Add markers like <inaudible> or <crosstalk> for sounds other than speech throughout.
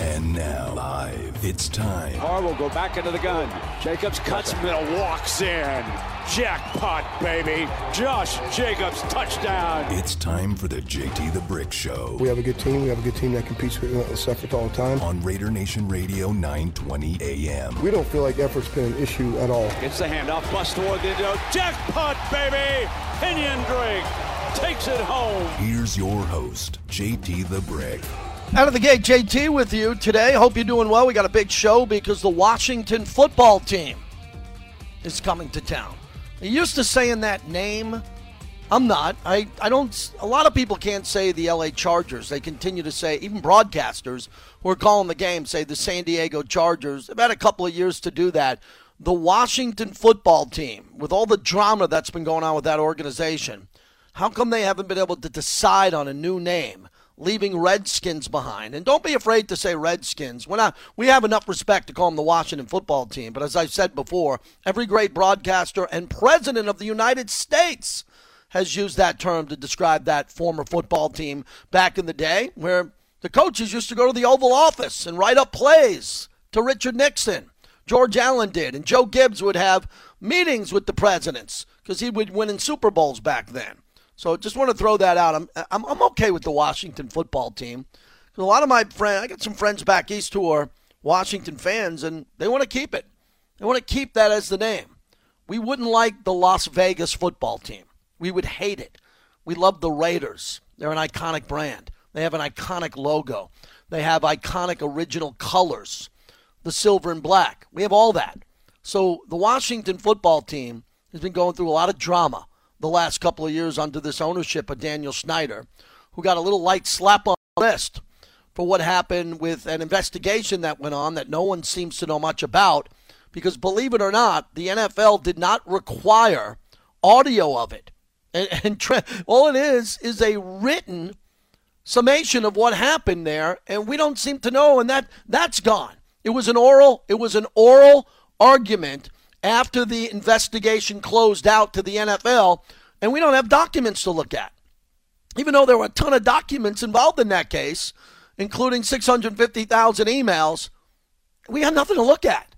And now, live, it's time. Carr will go back into the gun. Jacobs cuts middle, walks in. Jackpot, baby. Josh Jacobs, touchdown. It's time for the JT the Brick Show We have a good team. We have a good team that competes with uh, relentless effort all the time. on Raider Nation Radio 920 AM. We don't feel like effort's been an issue at all. Gets the handoff, bust toward the end. Jackpot, baby. Kenyon Drake takes it home. Here's your host, JT the Brick. Out of the gate, JT with you today. Hope you're doing well. We got a big show because the Washington football team is coming to town. You used to saying that name. I'm not. I, I don't. A lot of people can't say the LA Chargers. They continue to say, even broadcasters who are calling the game say the San Diego Chargers. They've had a couple of years to do that. The Washington football team, with all the drama that's been going on with that organization, how come they haven't been able to decide on a new name? Leaving Redskins behind. And don't be afraid to say Redskins. We're not, we have enough respect to call them the Washington football team. But as I've said before, every great broadcaster and president of the United States has used that term to describe that former football team back in the day where the coaches used to go to the Oval Office and write up plays to Richard Nixon. George Allen did, and Joe Gibbs would have meetings with the presidents because he would win in Super Bowls back then. So just want to throw that out. I'm I'm, I'm okay with the Washington football team. A lot of my friends, I got some friends back east who are Washington fans, and they want to keep it. They want to keep that as the name. We wouldn't like the Las Vegas football team. We would hate it. We love the Raiders. They're an iconic brand. They have an iconic logo. They have iconic original colors, the silver and black. We have all that. So the Washington football team has been going through a lot of drama the last couple of years under this ownership of Daniel Snyder, who got a little light slap on the wrist for what happened with an investigation that went on that no one seems to know much about. Because believe it or not, the NFL did not require audio of it. And, <laughs> and tra- all it is is a written summation of what happened there, and we don't seem to know, and that that's gone. It was an oral. It was an oral argument after the investigation closed out to the NFL, and we don't have documents to look at. Even though there were a ton of documents involved in that case, including 650,000 emails, we had nothing to look at.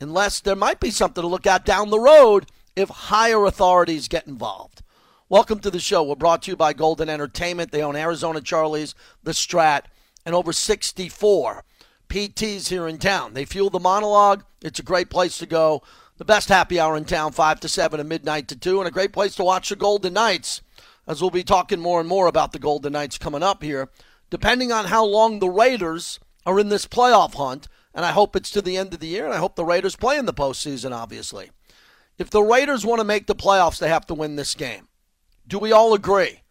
Unless there might be something to look at down the road if higher authorities get involved. Welcome to the show. We're brought to you by Golden Entertainment. They own Arizona Charlie's, The Strat, and over 64 PTs here in town. They fuel the monologue. It's a great place to go. The best happy hour in town, 5 to 7 and midnight to 2, and a great place to watch the Golden Knights, as we'll be talking more and more about the Golden Knights coming up here, depending on how long the Raiders are in this playoff hunt. And I hope it's to the end of the year, and I hope the Raiders play in the postseason, obviously. If the Raiders want to make the playoffs, they have to win this game. Do we all agree?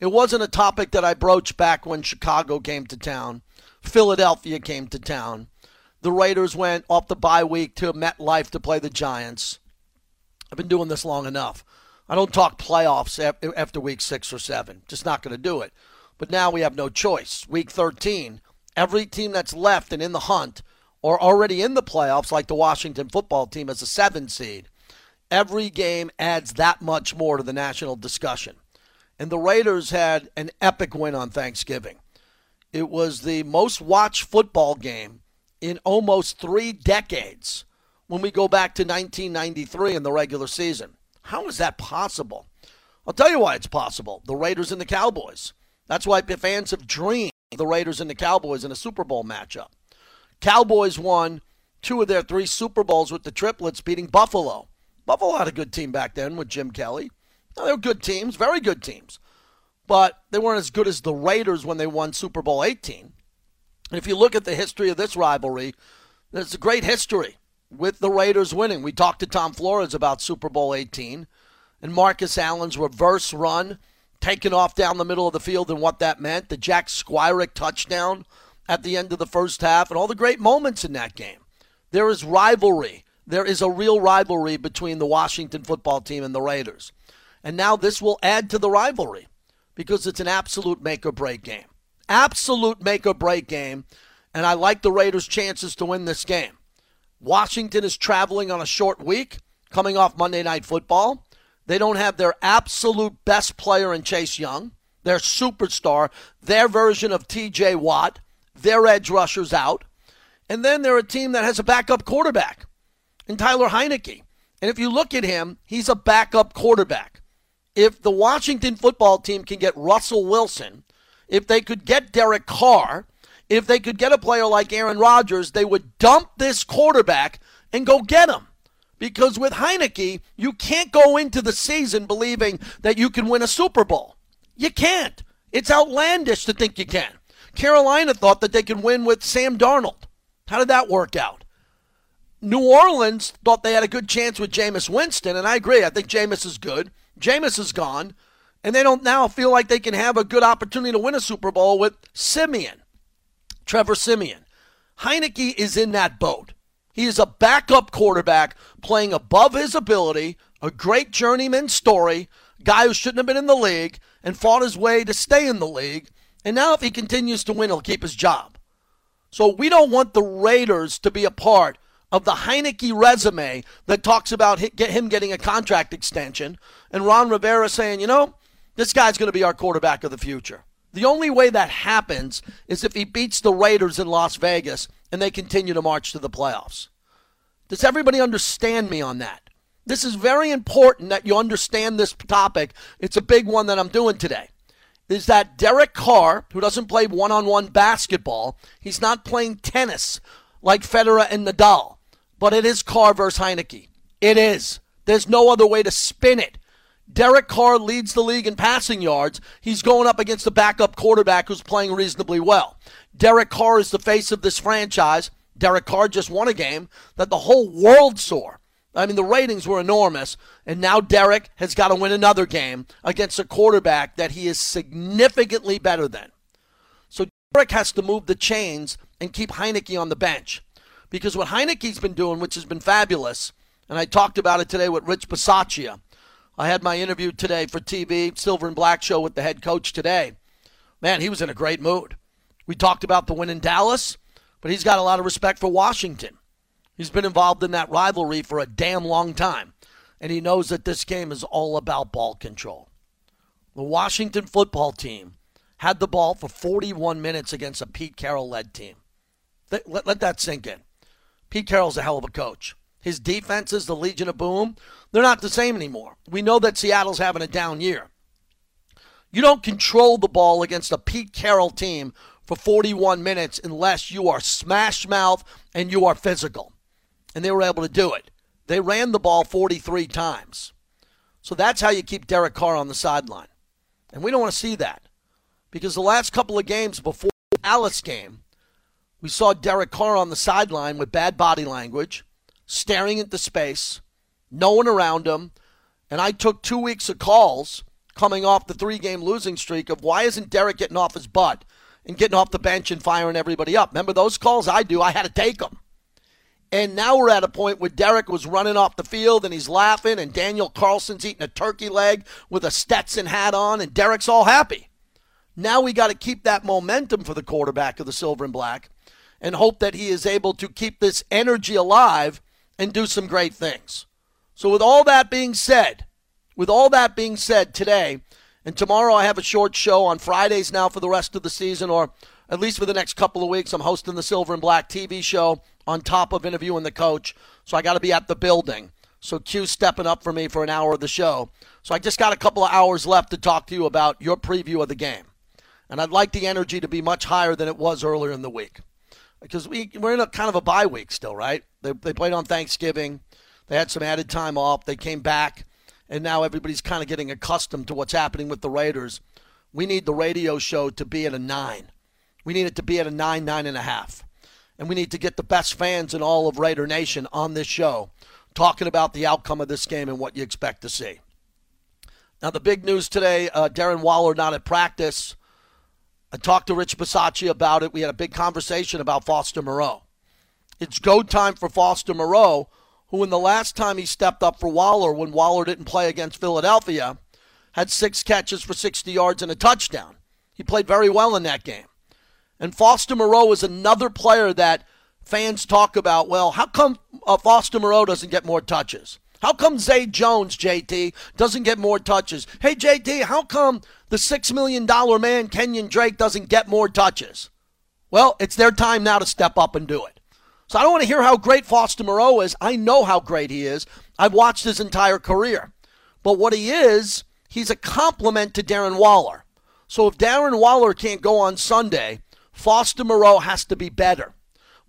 It wasn't a topic that I broached back when Chicago came to town, Philadelphia came to town. The Raiders went off the bye week to MetLife to play the Giants. I've been doing this long enough. I don't talk playoffs after week six or seven. Just not going to do it. But now we have no choice. Week 13, every team that's left and in the hunt or already in the playoffs, like the Washington football team as a seven seed, every game adds that much more to the national discussion. And the Raiders had an epic win on Thanksgiving. It was the most watched football game in almost three decades when we go back to 1993 in the regular season. How is that possible? I'll tell you why it's possible. The Raiders and the Cowboys. That's why fans have dreamed the Raiders and the Cowboys in a Super Bowl matchup. Cowboys won two of their three Super Bowls with the triplets beating Buffalo. Buffalo had a good team back then with Jim Kelly. Now, they were good teams, very good teams. But they weren't as good as the Raiders when they won Super Bowl 18. If you look at the history of this rivalry, there's a great history with the Raiders winning. We talked to Tom Flores about Super Bowl 18 and Marcus Allen's reverse run, taken off down the middle of the field and what that meant, the Jack Squirek touchdown at the end of the first half, and all the great moments in that game. There is rivalry. There is a real rivalry between the Washington football team and the Raiders. And now this will add to the rivalry because it's an absolute make or break game. Absolute make or break game. And I like the Raiders' chances to win this game. Washington is traveling on a short week, coming off Monday Night Football. They don't have their absolute best player in Chase Young, their superstar, their version of TJ Watt, their edge rushers out. And then they're a team that has a backup quarterback in Tyler Heinicke. And if you look at him, he's a backup quarterback. If the Washington football team can get Russell Wilson, if they could get Derek Carr, if they could get a player like Aaron Rodgers, they would dump this quarterback and go get him. Because with Heinicke, you can't go into the season believing that you can win a Super Bowl. You can't. It's outlandish to think you can. Carolina thought that they could win with Sam Darnold. How did that work out? New Orleans thought they had a good chance with Jameis Winston, and I agree. I think Jameis is good. Jameis is gone, and they don't now feel like they can have a good opportunity to win a Super Bowl with Siemian, Trevor Siemian. Heinicke is in that boat. He is a backup quarterback playing above his ability, a great journeyman story, guy who shouldn't have been in the league and fought his way to stay in the league. And now, if he continues to win, he'll keep his job. So we don't want the Raiders to be a part of the Heinicke resume that talks about him getting a contract extension and Ron Rivera saying, you know, this guy's going to be our quarterback of the future. The only way that happens is if he beats the Raiders in Las Vegas and they continue to march to the playoffs. Does everybody understand me on that? This is very important that you understand this topic. It's a big one that I'm doing today. Is that Derek Carr, who doesn't play one on one basketball, he's not playing tennis like Federer and Nadal but it is Carr versus Heinicke. It is. There's no other way to spin it. Derek Carr leads the league in passing yards. He's going up against a backup quarterback who's playing reasonably well. Derek Carr is the face of this franchise. Derek Carr just won a game that the whole world saw. I mean, the ratings were enormous. And now Derek has got to win another game against a quarterback that he is significantly better than. So Derek has to move the chains and keep Heinicke on the bench. Because what Heinicke's been doing, which has been fabulous, and I talked about it today with Rich Bisaccia. I had my interview today for TV, Silver and Black Show with the head coach today. Man, he was in a great mood. We talked about the win in Dallas, but he's got a lot of respect for Washington. He's been involved in that rivalry for a damn long time, and he knows that this game is all about ball control. The Washington football team had the ball for 41 minutes against a Pete Carroll led team. Let, let, let that sink in. Pete Carroll's a hell of a coach. His defenses, the Legion of Boom, they're not the same anymore. We know that Seattle's having a down year. You don't control the ball against a Pete Carroll team for 41 minutes unless you are smash mouth and you are physical. And they were able to do it. They ran the ball 43 times. So that's how you keep Derek Carr on the sideline. And we don't want to see that. Because the last couple of games before the Dallas game, we saw Derek Carr on the sideline with bad body language, staring into space, no one around him. And I took two weeks of calls coming off the three game losing streak of why isn't Derek getting off his butt and getting off the bench and firing everybody up? Remember those calls I do? I had to take them. And now we're at a point where Derek was running off the field and he's laughing, and Daniel Carlson's eating a turkey leg with a Stetson hat on, and Derek's all happy. Now we got to keep that momentum for the quarterback of the Silver and Black and hope that he is able to keep this energy alive and do some great things. So, with all that being said, with all that being said today, and tomorrow I have a short show on Fridays now for the rest of the season, or at least for the next couple of weeks. I'm hosting the Silver and Black TV show on top of interviewing the coach. So I got to be at the building. So Q stepping up for me for an hour of the show. So I just got a couple of hours left to talk to you about your preview of the game. And I'd like the energy to be much higher than it was earlier in the week because we we're in a kind of a bye week still, right? They they played on Thanksgiving, they had some added time off, they came back, and now everybody's kind of getting accustomed to what's happening with the Raiders. We need the radio show to be at a nine. We need it to be at a nine, nine and a half, and we need to get the best fans in all of Raider Nation on this show, talking about the outcome of this game and what you expect to see. Now, the big news today: uh, Darren Waller not at practice. I talked to Rich Bisaccia about it. We had a big conversation about Foster Moreau. It's go time for Foster Moreau, who in the last time he stepped up for Waller when Waller didn't play against Philadelphia, had six catches for 60 yards and a touchdown. He played very well in that game. And Foster Moreau is another player that fans talk about. Well, how come uh, Foster Moreau doesn't get more touches? How come Zay Jones, JT, doesn't get more touches? Hey, JT, how come the $6 million man, Kenyon Drake, doesn't get more touches? Well, it's their time now to step up and do it. So I don't want to hear how great Foster Moreau is. I know how great he is. I've watched his entire career. But what he is, he's a complement to Darren Waller. So if Darren Waller can't go on Sunday, Foster Moreau has to be better.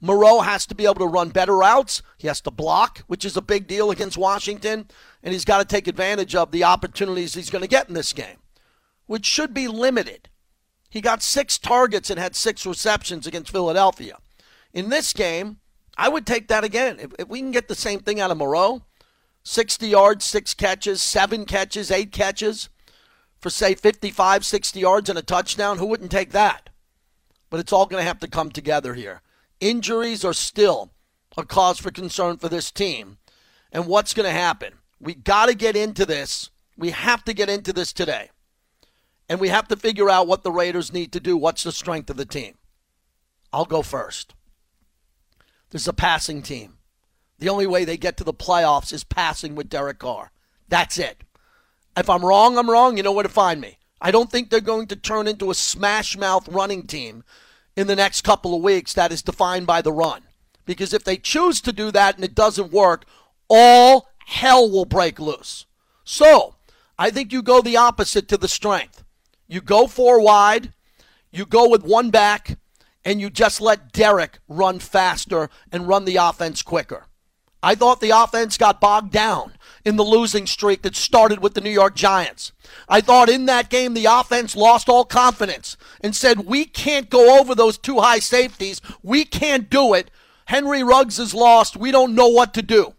Moreau has to be able to run better routes. He has to block, which is a big deal against Washington. And he's got to take advantage of the opportunities he's going to get in this game, which should be limited. He got six targets and had six receptions against Philadelphia. In this game, I would take that again. If, if we can get the same thing out of Moreau, 60 yards, six catches, seven catches, eight catches, for, say, 55, 60 yards and a touchdown, who wouldn't take that? But it's all going to have to come together here. Injuries are still a cause for concern for this team. And what's going to happen? We got to get into this. We have to get into this today. And we have to figure out what the Raiders need to do. What's the strength of the team? I'll go first. There's a passing team. The only way they get to the playoffs is passing with Derek Carr. That's it. If I'm wrong, I'm wrong. You know where to find me. I don't think they're going to turn into a smash mouth running team in the next couple of weeks that is defined by the run. Because if they choose to do that and it doesn't work, all hell will break loose. So, I think you go the opposite to the strength. You go four wide, you go with one back, and you just let Derek run faster and run the offense quicker. I thought the offense got bogged down in the losing streak that started with the New York Giants. I thought in that game the offense lost all confidence and said, We can't go over those two high safeties. We can't do it. Henry Ruggs is lost. We don't know what to do.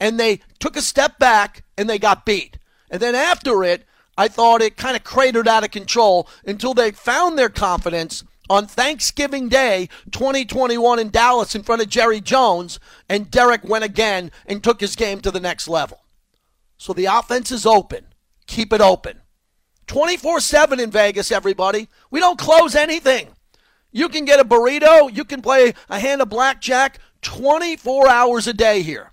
And they took a step back and they got beat. And then after it, I thought it kind of cratered out of control until they found their confidence on Thanksgiving Day 2021 in Dallas in front of Jerry Jones, and Derek went again and took his game to the next level. So the offense is open. Keep it open. 24 7 in Vegas, everybody. We don't close anything. You can get a burrito, you can play a hand of blackjack 24 hours a day here.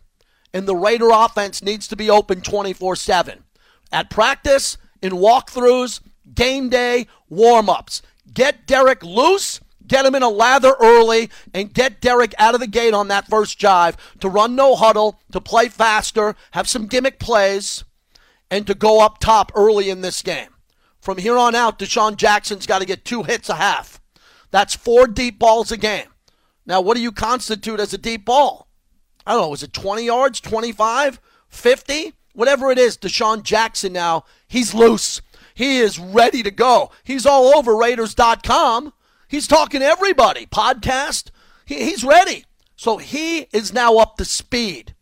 And the Raider offense needs to be open 24 7. At practice, in walkthroughs, game day, warm ups. Get Derek loose, get him in a lather early, and get Derek out of the gate on that first jive to run no huddle, to play faster, have some gimmick plays, and to go up top early in this game. From here on out, DeSean Jackson's got to get two hits a half. That's four deep balls a game. Now, what do you constitute as a deep ball? I don't know. Is it 20 yards, 25, 50? Whatever it is, DeSean Jackson now, he's loose. He is ready to go. He's all over Raiders.com. He's talking to everybody. Podcast. He, he's ready. So he is now up to speed.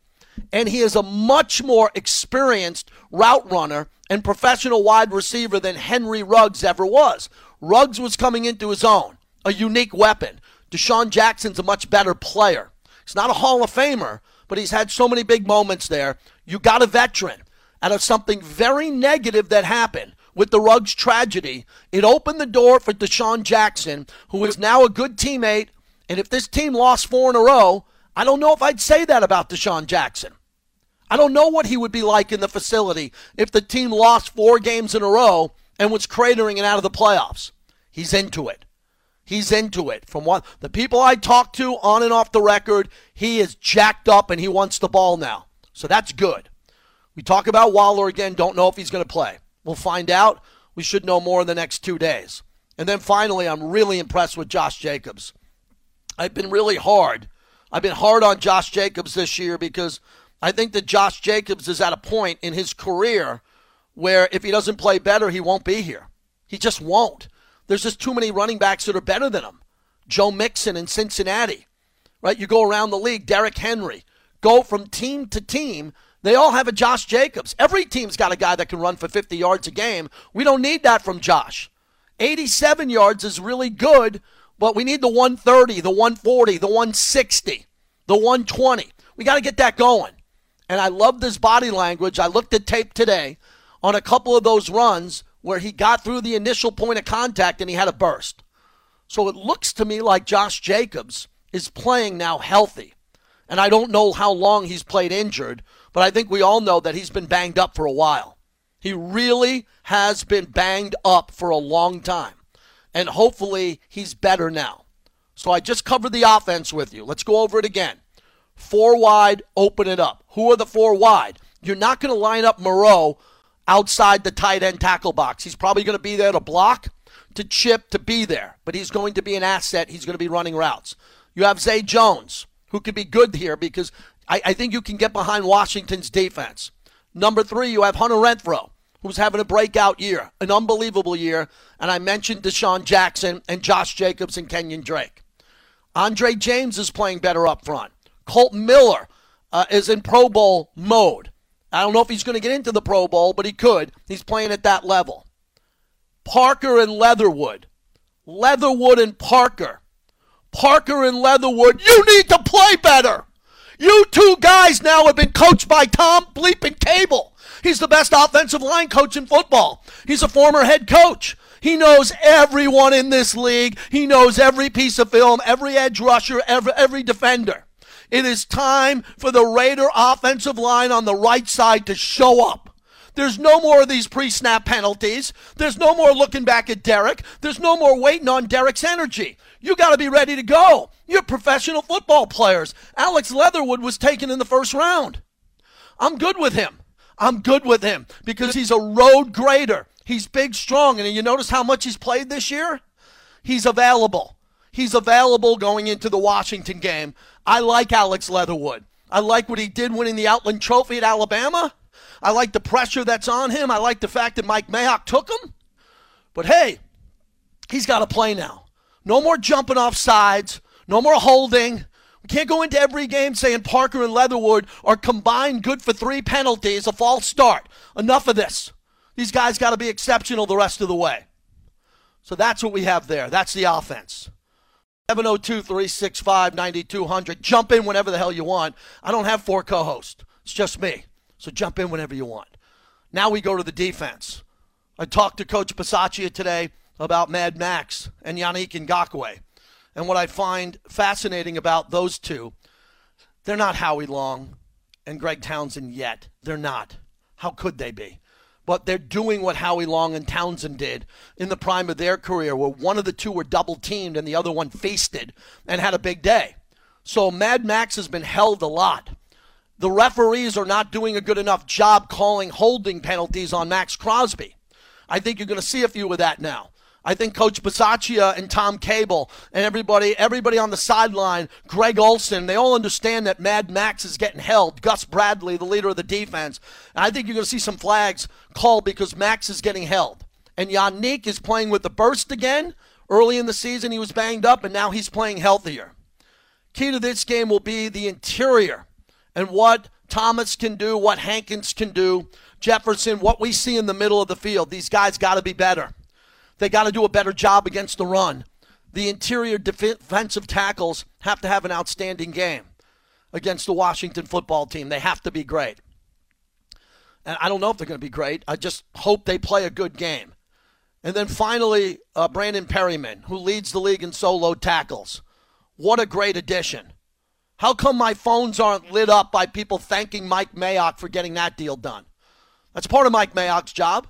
And he is a much more experienced route runner and professional wide receiver than Henry Ruggs ever was. Ruggs was coming into his own, a unique weapon. DeSean Jackson's a much better player. He's not a Hall of Famer, but he's had so many big moments there. You got a veteran out of something very negative that happened with the Ruggs tragedy. It opened the door for DeSean Jackson, who is now a good teammate. And if this team lost four in a row, I don't know if I'd say that about DeSean Jackson. I don't know what he would be like in the facility if the team lost four games in a row and was cratering and out of the playoffs. He's into it. He's into it. From what the people I talk to on and off the record, he is jacked up and he wants the ball now. So that's good. We talk about Waller again, don't know if he's going to play. We'll find out. We should know more in the next two days. And then finally, I'm really impressed with Josh Jacobs. I've been really hard. I've been hard on Josh Jacobs this year because I think that Josh Jacobs is at a point in his career where if he doesn't play better, he won't be here. He just won't. There's just too many running backs that are better than him. Joe Mixon in Cincinnati, right? You go around the league, Derrick Henry. Go from team to team. They all have a Josh Jacobs. Every team's got a guy that can run for 50 yards a game. We don't need that from Josh. 87 yards is really good, but we need the 130, the 140, the 160, the 120. We got to get that going. And I love this body language. I looked at tape today on a couple of those runs where he got through the initial point of contact and he had a burst. So it looks to me like Josh Jacobs is playing now healthy. And I don't know how long he's played injured, but I think we all know that he's been banged up for a while. He really has been banged up for a long time. And hopefully he's better now. So I just covered the offense with you. Let's go over it again. Four wide, open it up. Who are the four wide? You're not going to line up Moreau outside the tight end tackle box. He's probably going to be there to block, to chip, to be there, but he's going to be an asset. He's going to be running routes. You have Zay Jones, who could be good here because I, I think you can get behind Washington's defense. Number three, you have Hunter Renfrow, who's having a breakout year, an unbelievable year. And I mentioned DeSean Jackson and Josh Jacobs and Kenyon Drake. Andre James is playing better up front. Kolton Miller uh, is in Pro Bowl mode. I don't know if he's going to get into the Pro Bowl, but he could. He's playing at that level. Parker and Leatherwood. Leatherwood and Parker. Parker and Leatherwood, you need to play better. You two guys now have been coached by Tom Bleeping Cable. He's the best offensive line coach in football. He's a former head coach. He knows everyone in this league. He knows every piece of film, every edge rusher, every, every defender. It is time for the Raider offensive line on the right side to show up. There's no more of these pre snap penalties. There's no more looking back at Derek. There's no more waiting on Derek's energy. You got to be ready to go. You're professional football players. Alex Leatherwood was taken in the first round. I'm good with him. I'm good with him because he's a road grader. He's big, strong, and you notice how much he's played this year? He's available. He's available going into the Washington game. I like Alex Leatherwood. I like what he did winning the Outland Trophy at Alabama. I like the pressure that's on him. I like the fact that Mike Mayock took him. But hey, he's got to play now. No more jumping off sides. No more holding. We can't go into every game saying Parker and Leatherwood are combined good for three penalties, a false start. Enough of this. These guys got to be exceptional the rest of the way. So that's what we have there. That's the offense. 702 365 9200. Jump in whenever the hell you want. I don't have four co hosts, it's just me. So jump in whenever you want. Now we go to the defense. I talked to Coach Bisaccia today about Mad Max and Yannick Ngakoue. And what I find fascinating about those two, they're not Howie Long and Greg Townsend yet. They're not. How could they be? But they're doing what Howie Long and Townsend did in the prime of their career, where one of the two were double teamed and the other one feasted and had a big day. So Mad Max has been held a lot. The referees are not doing a good enough job calling holding penalties on Maxx Crosby. I think you're going to see a few of that now. I think Coach Bisaccia and Tom Cable and everybody, everybody on the sideline, Greg Olson, they all understand that Mad Max is getting held. Gus Bradley, the leader of the defense. And I think you're going to see some flags called because Max is getting held. And Yannick is playing with the burst again. Early in the season, he was banged up, and now he's playing healthier. Key to this game will be the interior and what Thomas can do, what Hankins can do, Jefferson, what we see in the middle of the field. These guys got to be better. They got to do a better job against the run. The interior defensive tackles have to have an outstanding game against the Washington football team. They have to be great. And I don't know if they're going to be great. I just hope they play a good game. And then finally, uh, Brandon Perryman, who leads the league in solo tackles. What a great addition. How come my phones aren't lit up by people thanking Mike Mayock for getting that deal done? That's part of Mike Mayock's job.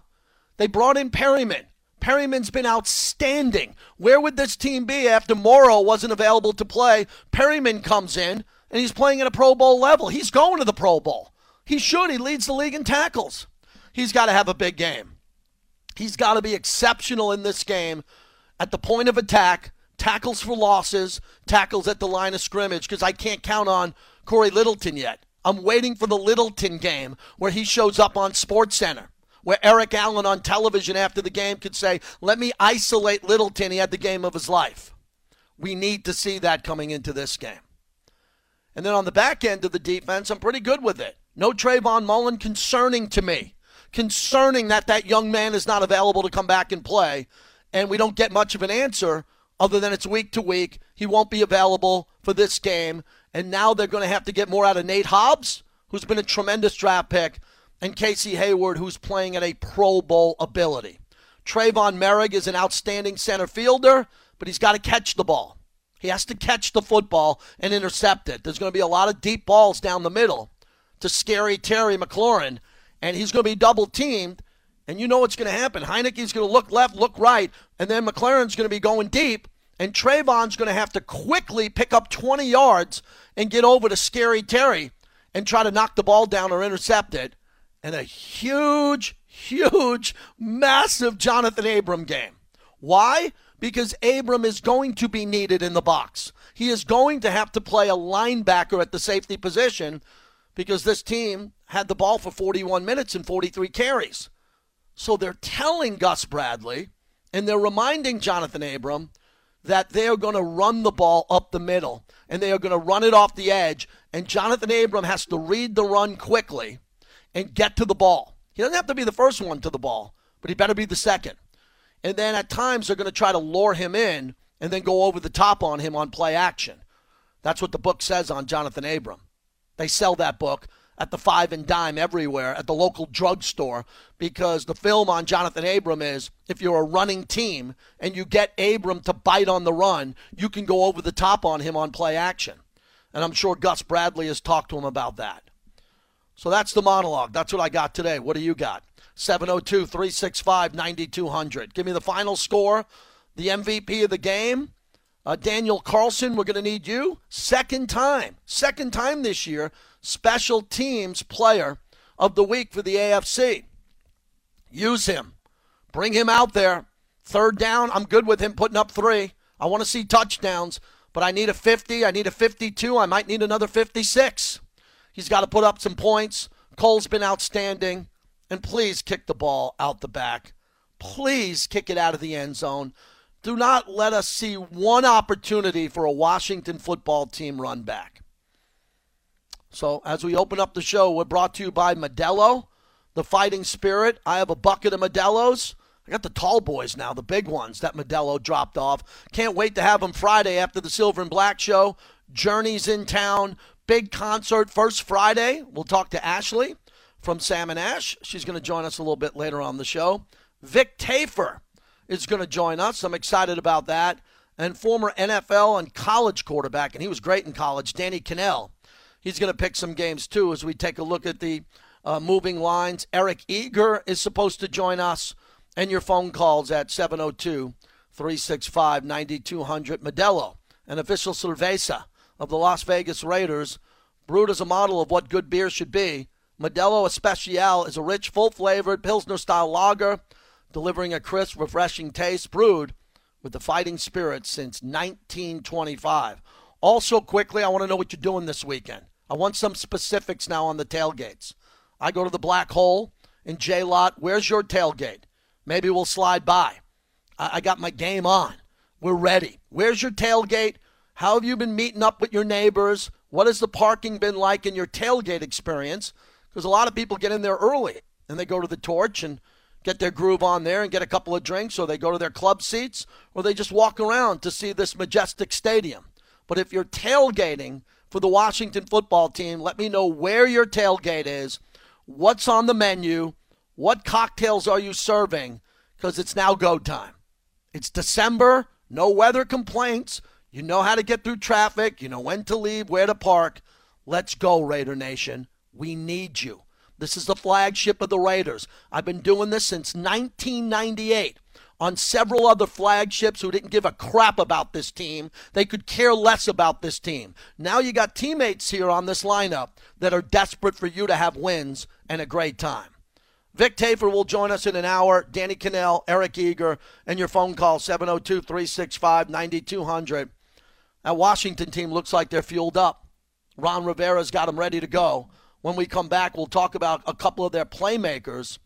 They brought in Perryman. Perryman's been outstanding. Where would this team be after Morrow wasn't available to play? Perryman comes in and he's playing at a Pro Bowl level. He's going to the Pro Bowl. He should. He leads the league in tackles. He's got to have a big game. He's got to be exceptional in this game at the point of attack, tackles for losses, tackles at the line of scrimmage, because I can't count on Corey Littleton yet. I'm waiting for the Littleton game where he shows up on Sports Center where Eric Allen on television after the game could say, Let me isolate Littleton. He had the game of his life. We need to see that coming into this game. And then on the back end of the defense, I'm pretty good with it. No Trayvon Mullen concerning to me. Concerning that that young man is not available to come back and play. And we don't get much of an answer other than it's week to week. He won't be available for this game. And now they're going to have to get more out of Nate Hobbs, who's been a tremendous draft pick and Casey Hayward, who's playing at a Pro Bowl ability. Tre'von Moehrig is an outstanding center fielder, but he's got to catch the ball. He has to catch the football and intercept it. There's going to be a lot of deep balls down the middle to scary Terry McLaurin, and he's going to be double teamed. And you know what's going to happen. Heinicke's going to look left, look right, and then McLaurin's going to be going deep, And Trevon's going to have to quickly pick up 20 yards and get over to Scary Terry and try to knock the ball down or intercept it. And a huge, huge, massive Johnathan Abram game. Why? Because Abram is going to be needed in the box. He is going to have to play a linebacker at the safety position because this team had the ball for 41 minutes and 43 carries. So they're telling Gus Bradley and they're reminding Johnathan Abram that they are going to run the ball up the middle and they are going to run it off the edge. And Johnathan Abram has to read the run quickly and get to the ball. He doesn't have to be the first one to the ball, but he better be the second. And then at times they're going to try to lure him in and then go over the top on him on play action. That's what the book says on Johnathan Abram. They sell that book at the five and dime everywhere at the local drugstore because the film on Johnathan Abram is if you're a running team and you get Abram to bite on the run, you can go over the top on him on play action. And I'm sure Gus Bradley has talked to him about that. So that's the monologue. That's what I got today. What do you got? 702 365 9200. Give me the final score, the MVP of the game. Uh, Daniel Carlson, we're going to need you. Second time, second time this year special teams player of the week for the AFC. Use him. Bring him out there. Third down, I'm good with him putting up three. I want to see touchdowns, but I need a 50. I need a 52. I might need another 56. He's got to put up some points. Cole's been outstanding. And please kick the ball out the back. Please kick it out of the end zone. Do not let us see one opportunity for a Washington football team run back. So as we open up the show, we're brought to you by Modelo, the fighting spirit. I have a bucket of Modelo's. I got the tall boys now, the big ones that Modelo dropped off. Can't wait to have them Friday after the Silver and Black show. Journey's in town. Big concert first Friday. We'll talk to Ashley from Sam and Ash. She's going to join us a little bit later on the show. Vic Tafur is going to join us. I'm excited about that. And former NFL and college quarterback, and he was great in college, Danny Kanell He's going to pick some games too as we take a look at the uh, moving lines. Eric Eager is supposed to join us, and your phone calls at 702 365 9200. Modelo, an official cerveza of the Las Vegas Raiders, brewed as a model of what good beer should be. Modelo Especial is a rich, full flavored Pilsner style lager, delivering a crisp, refreshing taste, brewed with the fighting spirit since 1925. Also, quickly, I want to know what you're doing this weekend. I want some specifics now on the tailgates. I go to the black hole in J Lot. Where's your tailgate? Maybe we'll slide by. I, I got my game on. We're ready. Where's your tailgate? How have you been meeting up with your neighbors? What has the parking been like in your tailgate experience? Because a lot of people get in there early and they go to the torch and get their groove on there and get a couple of drinks, or they go to their club seats, or they just walk around to see this majestic stadium. But if you're tailgating for the Washington football team. Let me know where your tailgate is, what's on the menu, what cocktails are you serving, because it's now go time. It's December, no weather complaints. You know how to get through traffic, you know when to leave, where to park. Let's go, Raider Nation. We need you. This is the flagship of the Raiders. I've been doing this since 1998 on several other flagships who didn't give a crap about this team. They could care less about this team. Now you got teammates here on this lineup that are desperate for you to have wins and a great time. Vic Tafur will join us in an hour. Danny Kanell, Eric Eager, and your phone call 702 365 9200. That Washington team looks like they're fueled up. Ron Rivera's got them ready to go. When we come back, we'll talk about a couple of their playmakers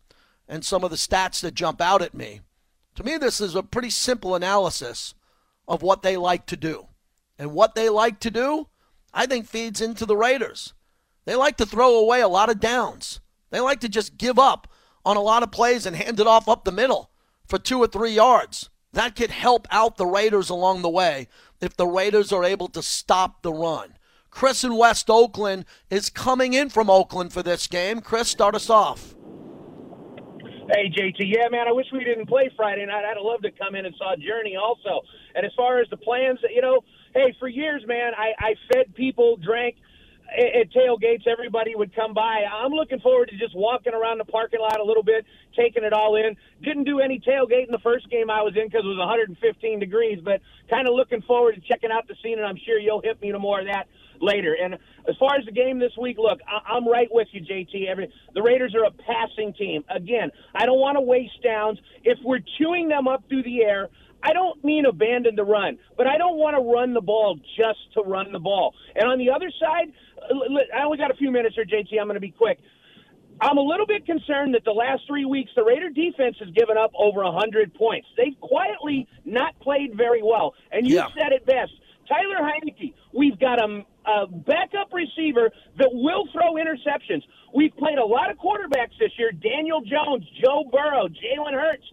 and some of the stats that jump out at me. To me, this is a pretty simple analysis of what they like to do. And what they like to do, I think, feeds into the Raiders. They like to throw away a lot of downs. They like to just give up on a lot of plays and hand it off up the middle for two or three yards. That could help out the Raiders along the way if the Raiders are able to stop the run. Chris in West Oakland is coming in from Oakland for this game. Chris, start us off. Hey, JT. Yeah, man, I wish we didn't play Friday night. I'd have loved to come in and saw Journey also. And as far as the plans, you know, hey, for years, man, I, I fed people, drank at, tailgates, everybody would come by. I'm looking forward to just walking around the parking lot a little bit, taking it all in. Didn't do any tailgate in the first game I was in because it was 115 degrees, but kind of looking forward to checking out the scene, and I'm sure you'll hit me to more of that later. And as far as the game this week, look, I- I'm right with you, JT. Every the Raiders are a passing team. Again, I don't want to waste downs. If we're chewing them up through the air, I don't mean abandon the run, but I don't want to run the ball just to run the ball. And on the other side, uh, I only got a few minutes here, JT. I'm going to be quick. I'm a little bit concerned that the last three weeks the Raider defense has given up over 100 points. They've quietly not played very well. And you Yeah. said it best. Tyler Heinicke, we've got a, a backup receiver that will throw interceptions. We've played a lot of quarterbacks this year Daniel Jones, Joe Burrow, Jalen Hurts,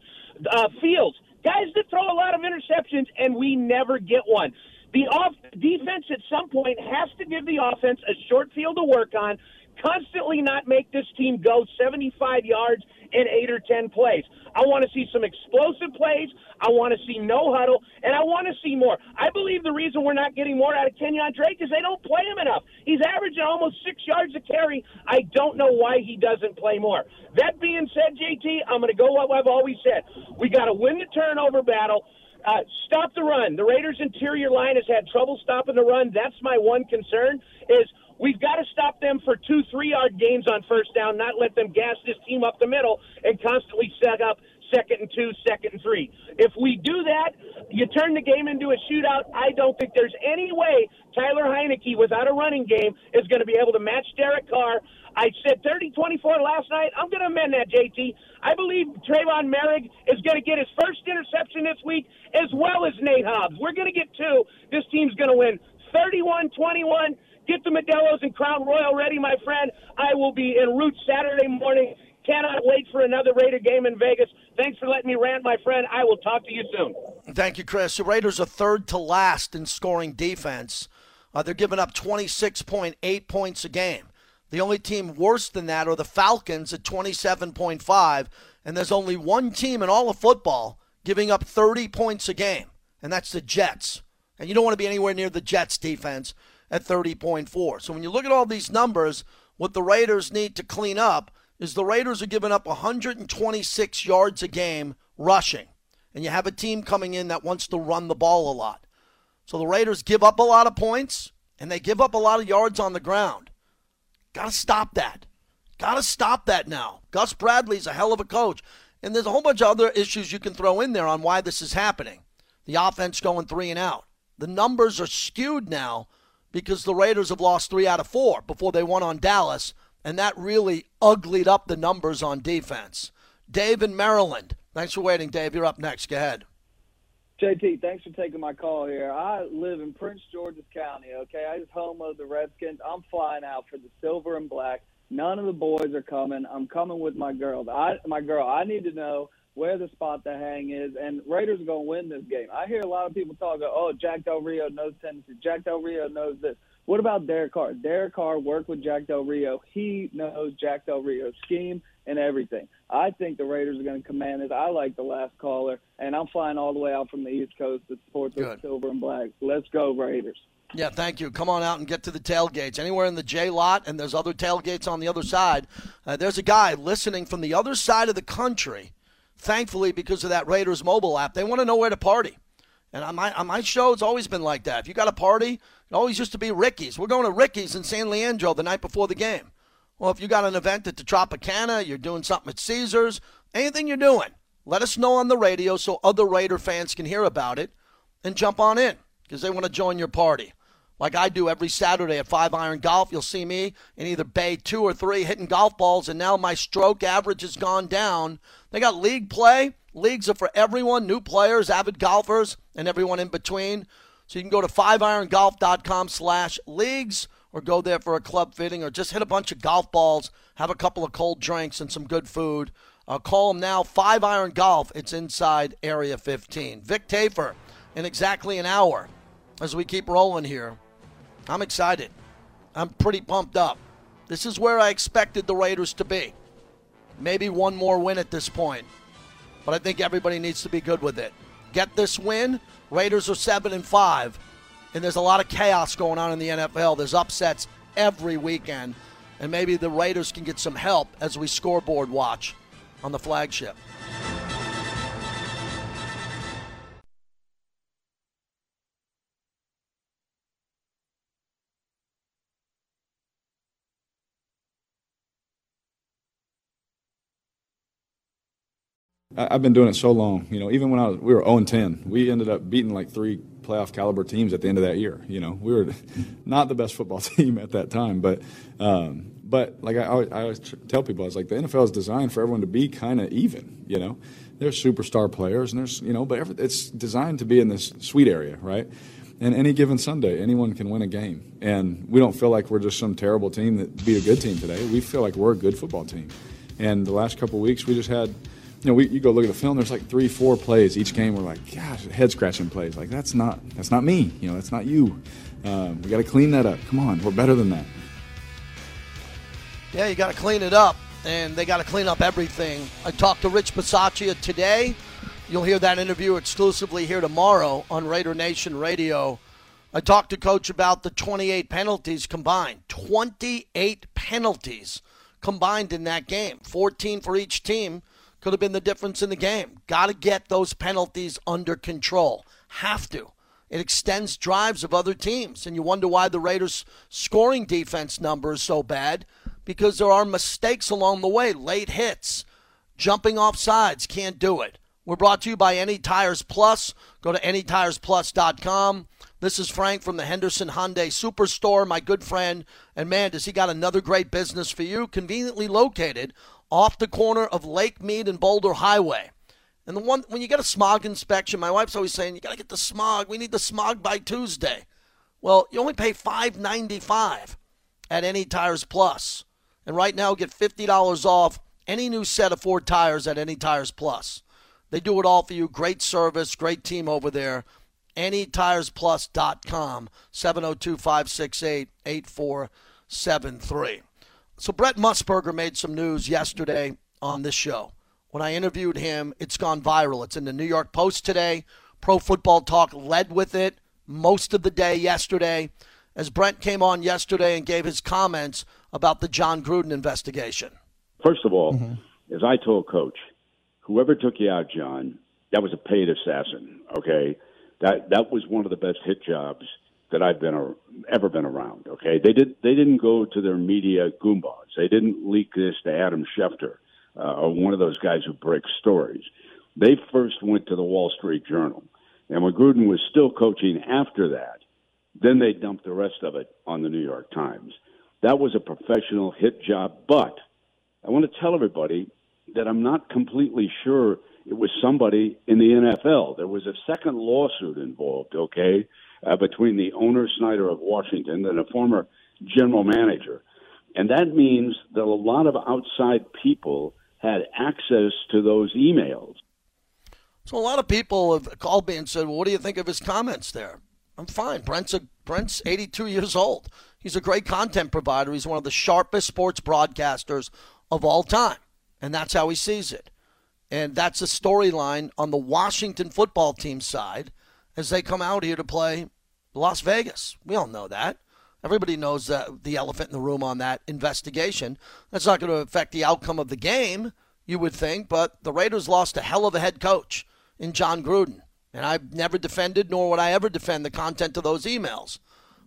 uh, Fields, guys that throw a lot of interceptions, and we never get one. The off defense at some point has to give the offense a short field to work on, constantly not make this team go 75 yards in eight or 10 plays. I want to see some explosive plays. I want to see no huddle, and I want to see more. I believe the reason we're not getting more out of Kenyon Drake is they don't play him enough. He's averaging almost six yards a carry. I don't know why he doesn't play more. That being said, JT, I'm going to go what I've always said. We got to win the turnover battle. Uh, stop the run. The Raiders' interior line has had trouble stopping the run. That's my one concern. Is we've got to stop them for two, three-yard gains on first down, not let them gas this team up the middle and constantly set up second and two, second and three. If we do that, you turn the game into a shootout. I don't think there's any way Tyler Heinicke, without a running game, is going to be able to match Derek Carr. I said 30-24 last night. I'm going to amend that, JT. I believe Tre'von Moehrig is going to get his first interception this week, as well as Nate Hobbs. We're going to get two. This team's going to win 31-21. Get the Modelo's and Crown Royal ready, my friend. I will be en route Saturday morning. Cannot wait for another Raider game in Vegas. Thanks for letting me rant, my friend. I will talk to you soon. Thank you, Chris. The Raiders are third to last in scoring defense. Uh, they're giving up 26.8 points a game. The only team worse than that are the Falcons at 27.5, and there's only one team in all of football giving up 30 points a game, and that's the Jets. And you don't want to be anywhere near the Jets defense at 30.4. So when you look at all these numbers, what the Raiders need to clean up is the Raiders are giving up 126 yards a game rushing. And you have a team coming in that wants to run the ball a lot. So the Raiders give up a lot of points and they give up a lot of yards on the ground. Got to stop that. Got to stop that now. Gus Bradley's a hell of a coach. And there's a whole bunch of other issues you can throw in there on why this is happening. The offense going three and out. The numbers are skewed now because the Raiders have lost three out of four before they won on Dallas, and that really uglied up the numbers on defense. Dave in Maryland. Thanks for waiting, Dave. You're up next. Go ahead. JT, thanks for taking my call here. I live in Prince George's County, okay? I just home of the Redskins. I'm flying out for the silver and black. None of the boys are coming. I'm coming with my girl. I, my girl, I need to know where the spot to hang is, and Raiders are going to win this game. I hear a lot of people talking, oh, Jack Del Rio knows Tennessee. Jack Del Rio knows this. What about Derek Carr? Derek Carr worked with Jack Del Rio. He knows Jack Del Rio's scheme and everything. I think the Raiders are going to command it. I like the last caller, and I'm flying all the way out from the East Coast to support the silver and black. Let's go, Raiders. Yeah, thank you. Come on out and get to the tailgates. Anywhere in the J lot, and there's other tailgates on the other side. Uh, there's a guy listening from the other side of the country, thankfully, because of that Raiders mobile app. They want to know where to party. And on my, on my show, it's always been like that. If you got a party, it always used to be Ricky's. We're going to Ricky's in San Leandro the night before the game. Well, if you got an event at the Tropicana, you're doing something at Caesars, anything you're doing, let us know on the radio so other Raider fans can hear about it and jump on in because they want to join your party. Like I do every Saturday at Five Iron Golf, you'll see me in either Bay 2 or 3 hitting golf balls, and now my stroke average has gone down. They got league play. Leagues are for everyone, new players, avid golfers, and everyone in between. So you can go to 5irongolf.com slash leagues or go there for a club fitting or just hit a bunch of golf balls, have a couple of cold drinks and some good food. Uh, call them now, 5 Iron Golf. It's inside Area 15. Vic Tafur in exactly an hour as we keep rolling here. I'm excited. I'm pretty pumped up. This is where I expected the Raiders to be. Maybe one more win at this point. But I think everybody needs to be good with it. Get this win. Raiders are 7 and 5. And there's a lot of chaos going on in the NFL. There's upsets every weekend. And maybe the Raiders can get some help as we scoreboard watch on the flagship. I've been doing it so long. You know, even when I was, we were 0 10, we ended up beating like three playoff caliber teams at the end of that year. You know, we were <laughs> not the best football <laughs> team at that time, but um, but like I, I always tell people, I was like, the NFL is designed for everyone to be kind of even. You know, there's superstar players and there's you know, but every, it's designed to be in this sweet area, right? And any given Sunday, anyone can win a game, and we don't feel like we're just some terrible team that beat a good team today. We feel like we're a good football team. And the last couple weeks, we just had you know, we, you go look at the film. There's like three, four plays each game. We're like, gosh, head scratching plays. Like that's not that's not me. You know, that's not you. Um, we got to clean that up. Come on, we're better than that. Yeah, you got to clean it up, and they got to clean up everything. I talked to Rich Bisaccia today. You'll hear that interview exclusively here tomorrow on Raider Nation Radio. I talked to Coach about the 28 penalties combined. 28 penalties combined in that game. 14 for each team could have been the difference in the game. Got to get those penalties under control. Have to. It extends drives of other teams. And you wonder why the Raiders' scoring defense number is so bad because there are mistakes along the way, late hits, jumping off sides, can't do it. We're brought to you by Any Tires Plus. Go to anytiresplus.com. This is Frank from the Henderson Hyundai Superstore, my good friend. And man, does he got another great business for you, conveniently located off the corner of Lake Mead and Boulder Highway. And the one when you get a smog inspection, my wife's always saying you got to get the smog. We need the smog by Tuesday. Well, you only pay five ninety five at Any Tires Plus, and right now get fifty dollars off any new set of Ford tires at Any Tires Plus. They do it all for you. Great service, great team over there. AnyTiresPlus.com, 702 568 8473. So Brent Musburger made some news yesterday on this show. When I interviewed him, it's gone viral. It's in the New York Post today. Pro Football Talk led with it most of the day yesterday as Brent came on yesterday and gave his comments about the Jon Gruden investigation. First of all, mm-hmm. as I told Coach, whoever took you out, Jon, that was a paid assassin. Okay, that that was one of the best hit jobs that I've been ever been around. Okay, they did they didn't go to their media goombas. They didn't leak this to Adam Schefter uh, or one of those guys who breaks stories. They first went to the Wall Street Journal, and when Gruden was still coaching after that, then they dumped the rest of it on the New York Times. That was a professional hit job, but I want to tell everybody that I'm not completely sure it was somebody in the NFL. There was a second lawsuit involved, okay? Uh, between the owner Snyder of Washington and a former general manager. And that means that a lot of outside people had access to those emails. So a lot of people have called me and said, well, "What do you think of his comments there?" I'm fine. Brent's a, Brent's 82 years old. He's a great content provider. He's one of the sharpest sports broadcasters of all time, and that's how he sees it. And that's a storyline on the Washington football team side as they come out here to play Las Vegas. We all know that. Everybody knows that the elephant in the room on that investigation. That's not going to affect the outcome of the game, you would think, but the Raiders lost a hell of a head coach in Jon Gruden. And I've never defended, nor would I ever defend the content of those emails.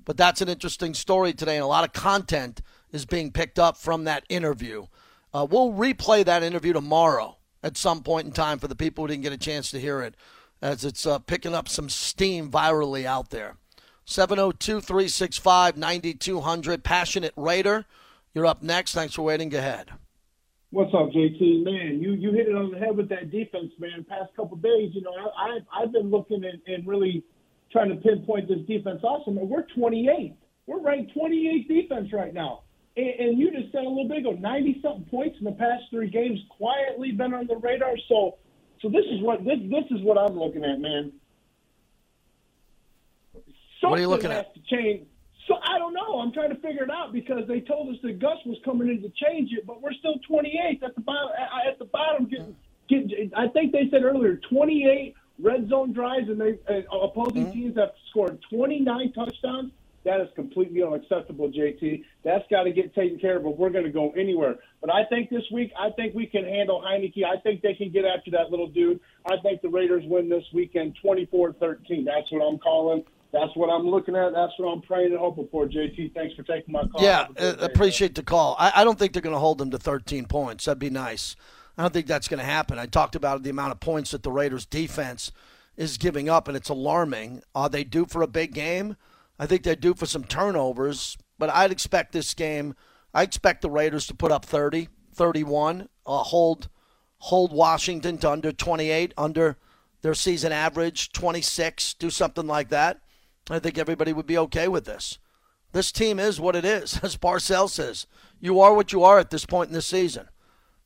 But that's an interesting story today, and a lot of content is being picked up from that interview. Uh, we'll replay that interview tomorrow at some point in time for the people who didn't get a chance to hear it, as it's uh, picking up some steam virally out there. 702 365 9200. Passionate Raider, you're up next. Thanks for waiting. Go ahead. What's up, JT? Man, you, you hit it on the head with that defense, man. Past couple days, you know, I, I, I've been looking and, and really trying to pinpoint this defense Awesome. We're 28. We're ranked 28 defense right now. And, and you just said a little bit ago, 90 something points in the past three games, quietly been on the radar. So, so this is what this this is what I'm looking at, man. Something what are you looking has at? To change. So I don't know. I'm trying to figure it out because they told us that Gus was coming in to change it, but we're still 28 at the bottom. At the bottom, getting, getting I think they said earlier 28 red zone drives, and they uh, opposing mm-hmm. teams have scored 29 touchdowns. That is completely unacceptable, JT. That's got to get taken care of if we're going to go anywhere. But I think this week, I think we can handle Heinicke. I think they can get after that little dude. I think the Raiders win this weekend 24 13. That's what I'm calling. That's what I'm looking at. That's what I'm praying and hoping for, JT. Thanks for taking my call. Yeah, uh, appreciate the call. I, I don't think they're going to hold them to 13 points. That'd be nice. I don't think that's going to happen. I talked about the amount of points that the Raiders defense is giving up, and it's alarming. Are they due for a big game? I think they're due for some turnovers, but I'd expect this game. I expect the Raiders to put up 30, 31, uh, hold hold Washington to under 28, under their season average, 26, do something like that. I think everybody would be okay with this. This team is what it is, <laughs> as Parcells says. You are what you are at this point in the season.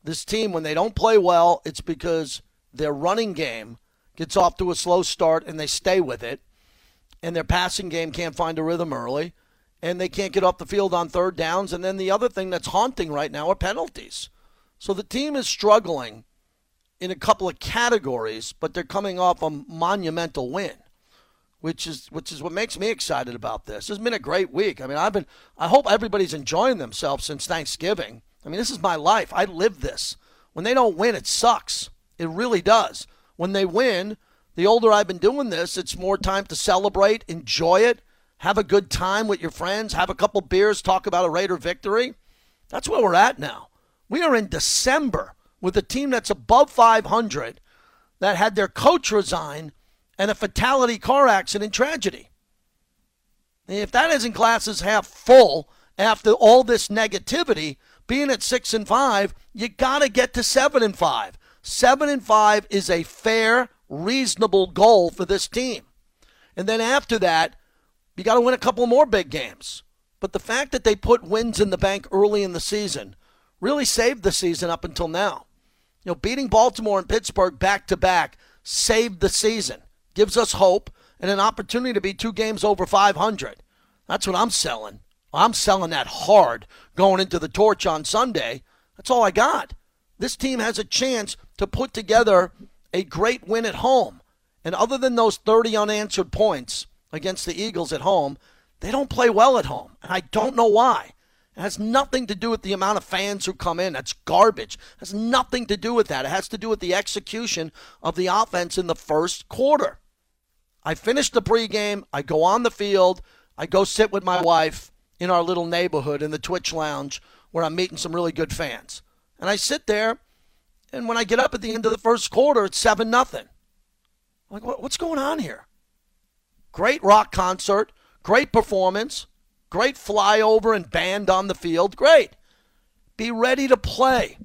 This team, when they don't play well, it's because their running game gets off to a slow start and they stay with it and their passing game can't find a rhythm early, and they can't get off the field on third downs. And then the other thing that's haunting right now are penalties. So the team is struggling in a couple of categories, but they're coming off a monumental win, which is which is what makes me excited about this. It's been a great week. I mean, I've been I hope everybody's enjoying themselves since Thanksgiving. I mean, this is my life. I live this. When they don't win, it sucks. It really does. When they win, the older I've been doing this, it's more time to celebrate, enjoy it, have a good time with your friends, have a couple beers, talk about a Raider victory. That's where we're at now. We are in December with a team that's above 500 that had their coach resign and a fatality car accident tragedy. If that isn't glasses half full after all this negativity, being at six and five, you got to get to seven and five. Seven and five is a fair reasonable goal for this team. And then after that, you got to win a couple more big games. But the fact that they put wins in the bank early in the season really saved the season up until now. You know, beating Baltimore and Pittsburgh back to back saved the season, gives us hope and an opportunity to be two games over 500. That's what I'm selling. I'm selling that hard going into the torch on Sunday. That's all I got. This team has a chance to put together a great win at home. And other than those 30 unanswered points against the Eagles at home, they don't play well at home. And I don't know why. It has nothing to do with the amount of fans who come in. That's garbage. It has nothing to do with that. It has to do with the execution of the offense in the first quarter. I finish the pregame. I go on the field. I go sit with my wife in our little neighborhood in the Twitch lounge where I'm meeting some really good fans. And I sit there and when I get up at the end of the first quarter, it's 7 nothing. Like, what's going on here? Great rock concert, great performance, great flyover and band on the field. Great. Be ready to play.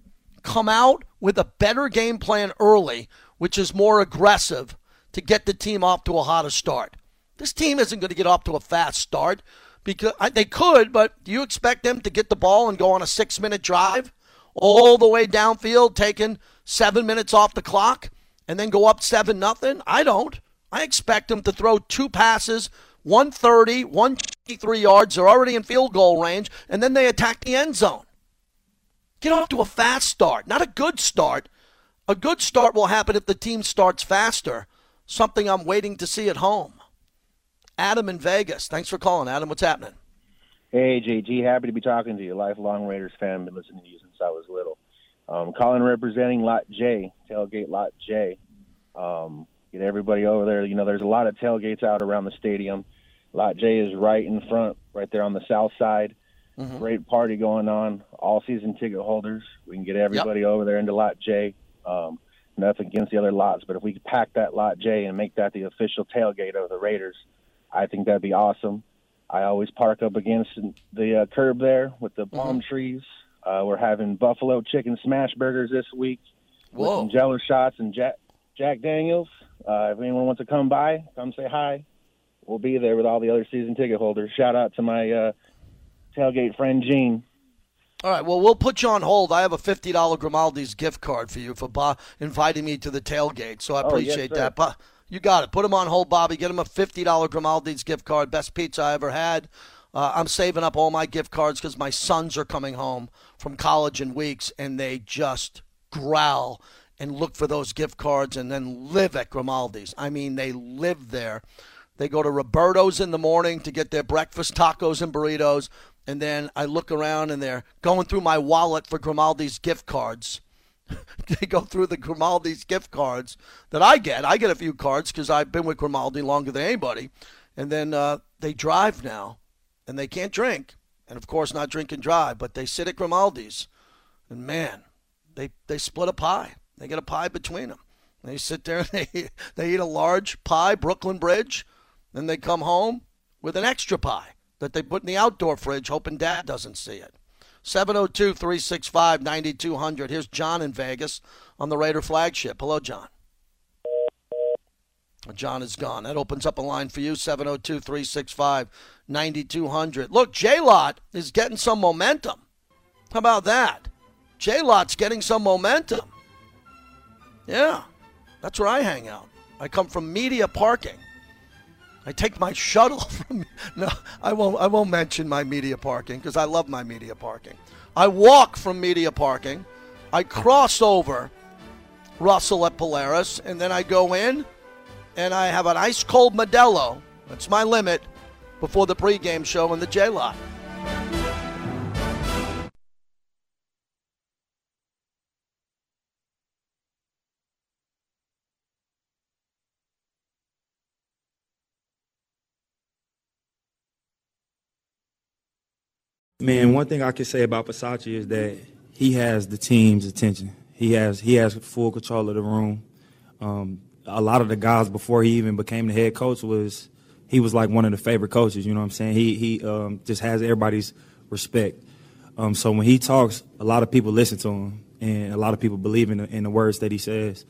Come out with a better game plan early, which is more aggressive to get the team off to a hotter start. This team isn't going to get off to a fast start because they could, but do you expect them to get the ball and go on a six minute drive? all the way downfield, taking seven minutes off the clock, and then go up seven nothing? I don't. I expect them to throw two passes, 130, 123 yards. They're already in field goal range, and then they attack the end zone. Get off to a fast start, not a good start. A good start will happen if the team starts faster, something I'm waiting to see at home. Adam in Vegas. Thanks for calling, Adam. What's happening? Hey, JG. Happy to be talking to you. Lifelong Raiders fan. Been listening to you since I was little. Um, calling representing Lot J, tailgate Lot J. Um, get everybody over there. You know, there's a lot of tailgates out around the stadium. Lot J is right in front, right there on the south side. Mm-hmm. Great party going on. All season ticket holders. We can get everybody yep. over there into Lot J. Um, nothing against the other lots, but if we could pack that Lot J and make that the official tailgate of the Raiders, I think that'd be awesome. I always park up against the uh, curb there with the palm mm-hmm. trees. Uh, we're having buffalo chicken smash burgers this week Whoa. with some Jello shots and Jack Jack Daniels. Uh, if anyone wants to come by, come say hi. We'll be there with all the other season ticket holders. Shout out to my uh, tailgate friend Gene. All right. Well, we'll put you on hold. I have a fifty dollar Grimaldi's gift card for you for ba- inviting me to the tailgate. So I appreciate oh, yes, that. But you got it. Put him on hold, Bobby. Get him a $50 Grimaldi's gift card. Best pizza I ever had. Uh, I'm saving up all my gift cards because my sons are coming home from college in weeks and they just growl and look for those gift cards and then live at Grimaldi's. I mean, they live there. They go to Roberto's in the morning to get their breakfast tacos and burritos. And then I look around and they're going through my wallet for Grimaldi's gift cards. <laughs> they go through the Grimaldi's gift cards that I get. I get a few cards because I've been with Grimaldi longer than anybody. And then uh, they drive now and they can't drink. And of course, not drink and drive, but they sit at Grimaldi's. And man, they, they split a pie. They get a pie between them. They sit there and <laughs> they, they eat a large pie, Brooklyn Bridge. Then they come home with an extra pie that they put in the outdoor fridge, hoping dad doesn't see it. 702 365 9200. Here's John in Vegas on the Raider flagship. Hello, John. John is gone. That opens up a line for you 702 365 9200. Look, J Lot is getting some momentum. How about that? J Lot's getting some momentum. Yeah, that's where I hang out. I come from media parking. I take my shuttle <laughs> from. No, I won't. I won't mention my media parking because I love my media parking. I walk from media parking. I cross over Russell at Polaris, and then I go in, and I have an ice cold Modelo. That's my limit before the pregame show in the J Lot. Man, one thing I can say about Bisaccia is that he has the team's attention. He has he has full control of the room. Um, a lot of the guys before he even became the head coach was he was like one of the favorite coaches. You know what I'm saying? He he um, just has everybody's respect. Um, so when he talks, a lot of people listen to him, and a lot of people believe in the, in the words that he says.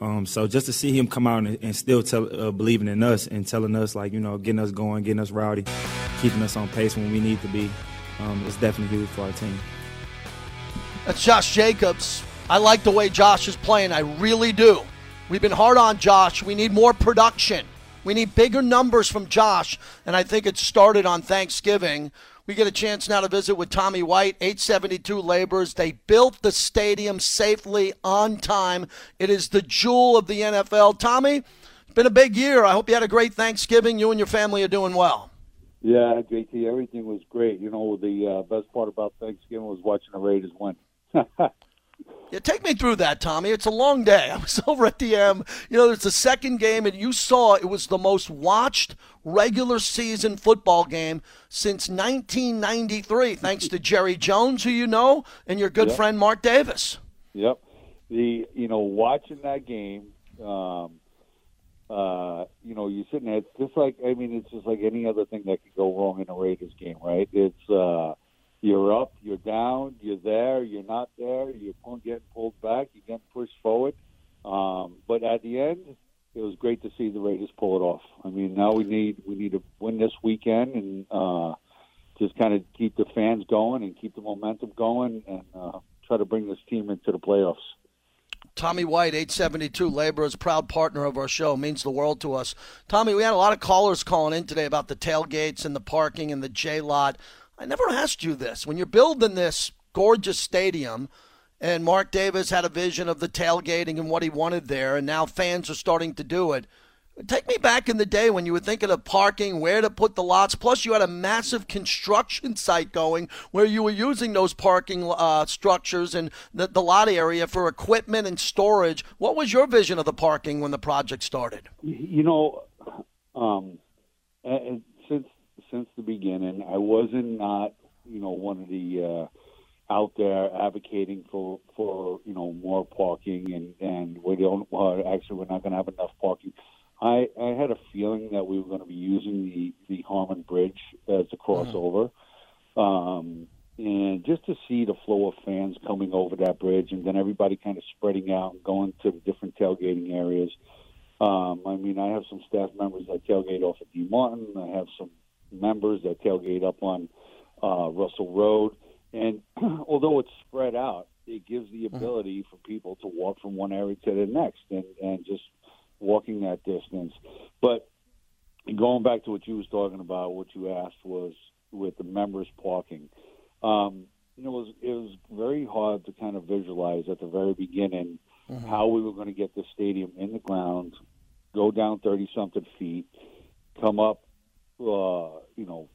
Um, so just to see him come out and, and still tell, uh, believing in us and telling us like you know getting us going, getting us rowdy, keeping us on pace when we need to be um, is definitely huge for our team. That's Josh Jacobs. I like the way Josh is playing. I really do. We've been hard on Josh. We need more production. We need bigger numbers from Josh, and I think it started on Thanksgiving. We get a chance now to visit with Tommy White, 872 Laborers. They built the stadium safely on time. It is the jewel of the NFL. Tommy, it's been a big year. I hope you had a great Thanksgiving. You and your family are doing well. Yeah, JT, everything was great. You know, the uh, best part about Thanksgiving was watching the Raiders win. <laughs> Yeah, take me through that, Tommy. It's a long day. I was <laughs> over at the M. You know, it's the second game, and you saw it was the most watched regular season football game since 1993, thanks to Jerry Jones, who you know, and your good Yep. friend Mark Davis. Yep. The you know watching that game, um, uh, you know you're sitting there it's just like I mean it's just like any other thing that could go wrong in a Raiders game, right? It's uh, you're up, you're down, you're there, you're not there, you're getting pulled back, you're getting pushed forward. Um, but at the end, it was great to see the Raiders pull it off. I mean, now we need we need to win this weekend and uh, just kind of keep the fans going and keep the momentum going and uh, try to bring this team into the playoffs. Tommy White, 872 Labor, is proud partner of our show. Means the world to us. Tommy, we had a lot of callers calling in today about the tailgates and the parking and the J lot. I never asked you this. When you're building this gorgeous stadium, and Mark Davis had a vision of the tailgating and what he wanted there, and now fans are starting to do it. Take me back in the day when you were thinking of parking, where to put the lots. Plus, you had a massive construction site going where you were using those parking uh, structures and the, the lot area for equipment and storage. What was your vision of the parking when the project started? You know, um, since since the beginning, I wasn't not you know one of the uh, out there advocating for for you know more parking and and we don't uh, actually we're not going to have enough parking. I I had a feeling that we were going to be using the the Harmon Bridge as a crossover. Um, and just to see the flow of fans coming over that bridge and then everybody kind of spreading out and going to the different tailgating areas. Um, I mean, I have some staff members that tailgate off at D. Martin. I have some members that tailgate up on uh, Russell Road. And <clears throat> although it's spread out, it gives the ability for people to walk from one area to the next and, and just walking that distance. But going back to what you was talking about, what you asked was with the members parking. Um, you know, it was it was very hard to kind of visualize at the very beginning how we were going to get the stadium in the ground, go down thirty something feet, come up, uh, you know,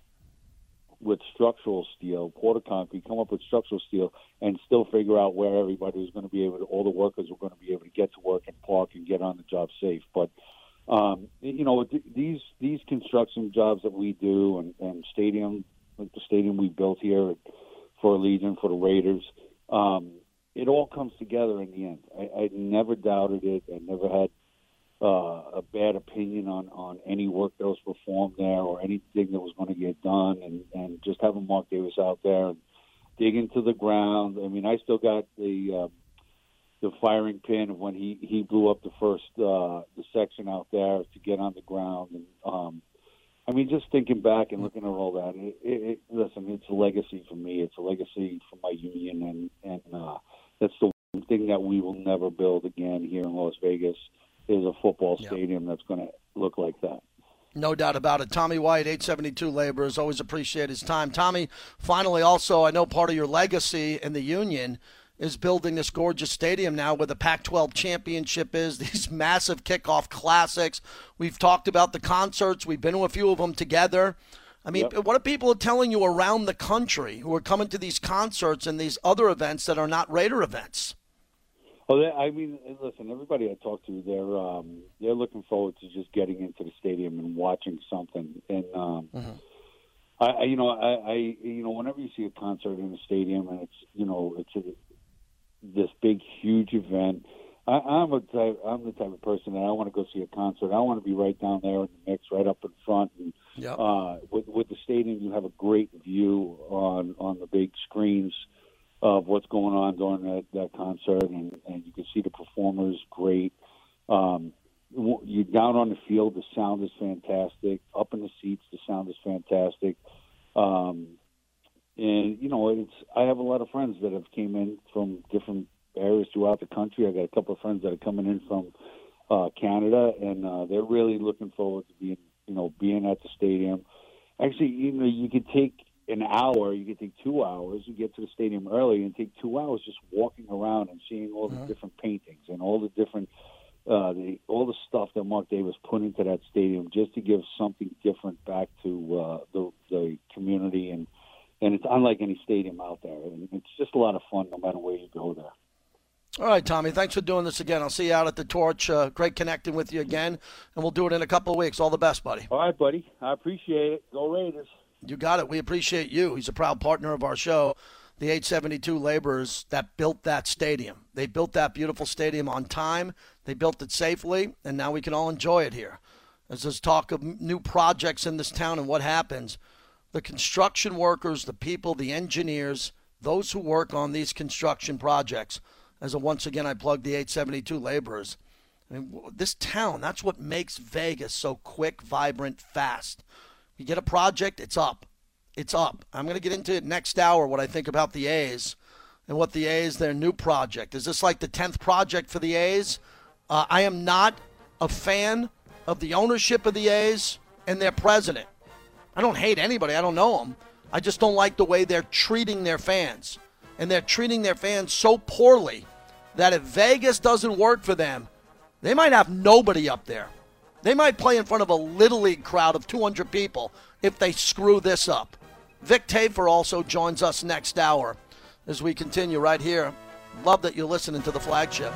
with structural steel, quarter concrete, come up with structural steel, and still figure out where everybody was going to be able to, all the workers were going to be able to get to work and park and get on the job safe. But um, you know, these these construction jobs that we do, and, and stadium, like the stadium we built here for Legion for the Raiders, um, it all comes together in the end. I, I never doubted it. I never had uh, a bad opinion on on any work that was performed there or anything that was going to get done, and and just having Mark Davis out there and dig into the ground. I mean, I still got the uh, the firing pin of when he he blew up the first uh, the section out there to get on the ground, and um, I mean, just thinking back and looking at all that. It, it, it, listen, it's a legacy for me. It's a legacy for my union, and and uh, that's the one thing that we will never build again here in Las Vegas is a football stadium that's going to look like that. No doubt about it. Tommy White, 872 Laborers, always appreciate his time. Tommy, finally, also, I know part of your legacy in the union is building this gorgeous stadium now where the Pac 12 championship is, <laughs> these massive kickoff classics. We've talked about the concerts, we've been to a few of them together. I mean, yep. what are people telling you around the country who are coming to these concerts and these other events that are not Raider events? Well, they, I mean, listen. Everybody I talk to, they're um, they're looking forward to just getting into the stadium and watching something. And um, mm-hmm. I, I, you know, I, I, you know, whenever you see a concert in a stadium and it's, you know, it's a, this big, huge event. I, I'm a type. I'm the type of person that I want to go see a concert. I want to be right down there in the mix, right up in front. And yep. uh, with with the stadium, you have a great view on on the big screens of what's going on during that, that concert, and, and you can see the performers great. Um, you down on the field, the sound is fantastic. Up in the seats, the sound is fantastic. Um, and you know, it's I have a lot of friends that have came in from different areas throughout the country. I got a couple of friends that are coming in from uh, Canada, and uh, they're really looking forward to being, you know, being at the stadium. Actually, you know, you could take an hour, you could take two hours. You get to the stadium early and take two hours just walking around and seeing all the uh-huh. different paintings and all the different, uh, the all the stuff that Mark Davis put into that stadium, just to give something different back to uh, the the community and and it's unlike any stadium out there. And it's just a lot of fun no matter where you go there. All right, Tommy. Thanks for doing this again. I'll see you out at the Torch. Uh, great connecting with you again, and we'll do it in a couple of weeks. All the best, buddy. All right, buddy. I appreciate it. Go Raiders. You got it. We appreciate you. He's a proud partner of our show, the 872 laborers that built that stadium. They built that beautiful stadium on time. They built it safely, and now we can all enjoy it here. As there's talk of new projects in this town and what happens, the construction workers, the people, the engineers, those who work on these construction projects, as a, once again I plug the 872 laborers. I mean, this town, that's what makes Vegas so quick, vibrant, fast. You get a project, it's up. It's up. I'm going to get into it next hour what I think about the A's and what the A's, their new project. Is this like the 10th project for the A's? Uh, I am not a fan of the ownership of the A's and their president. I don't hate anybody, I don't know them. I just don't like the way they're treating their fans. And they're treating their fans so poorly that if Vegas doesn't work for them, they might have nobody up there. They might play in front of a Little League crowd of 200 people if they screw this up. Vic Tafur also joins us next hour as we continue right here. Love that you're listening to the flagship.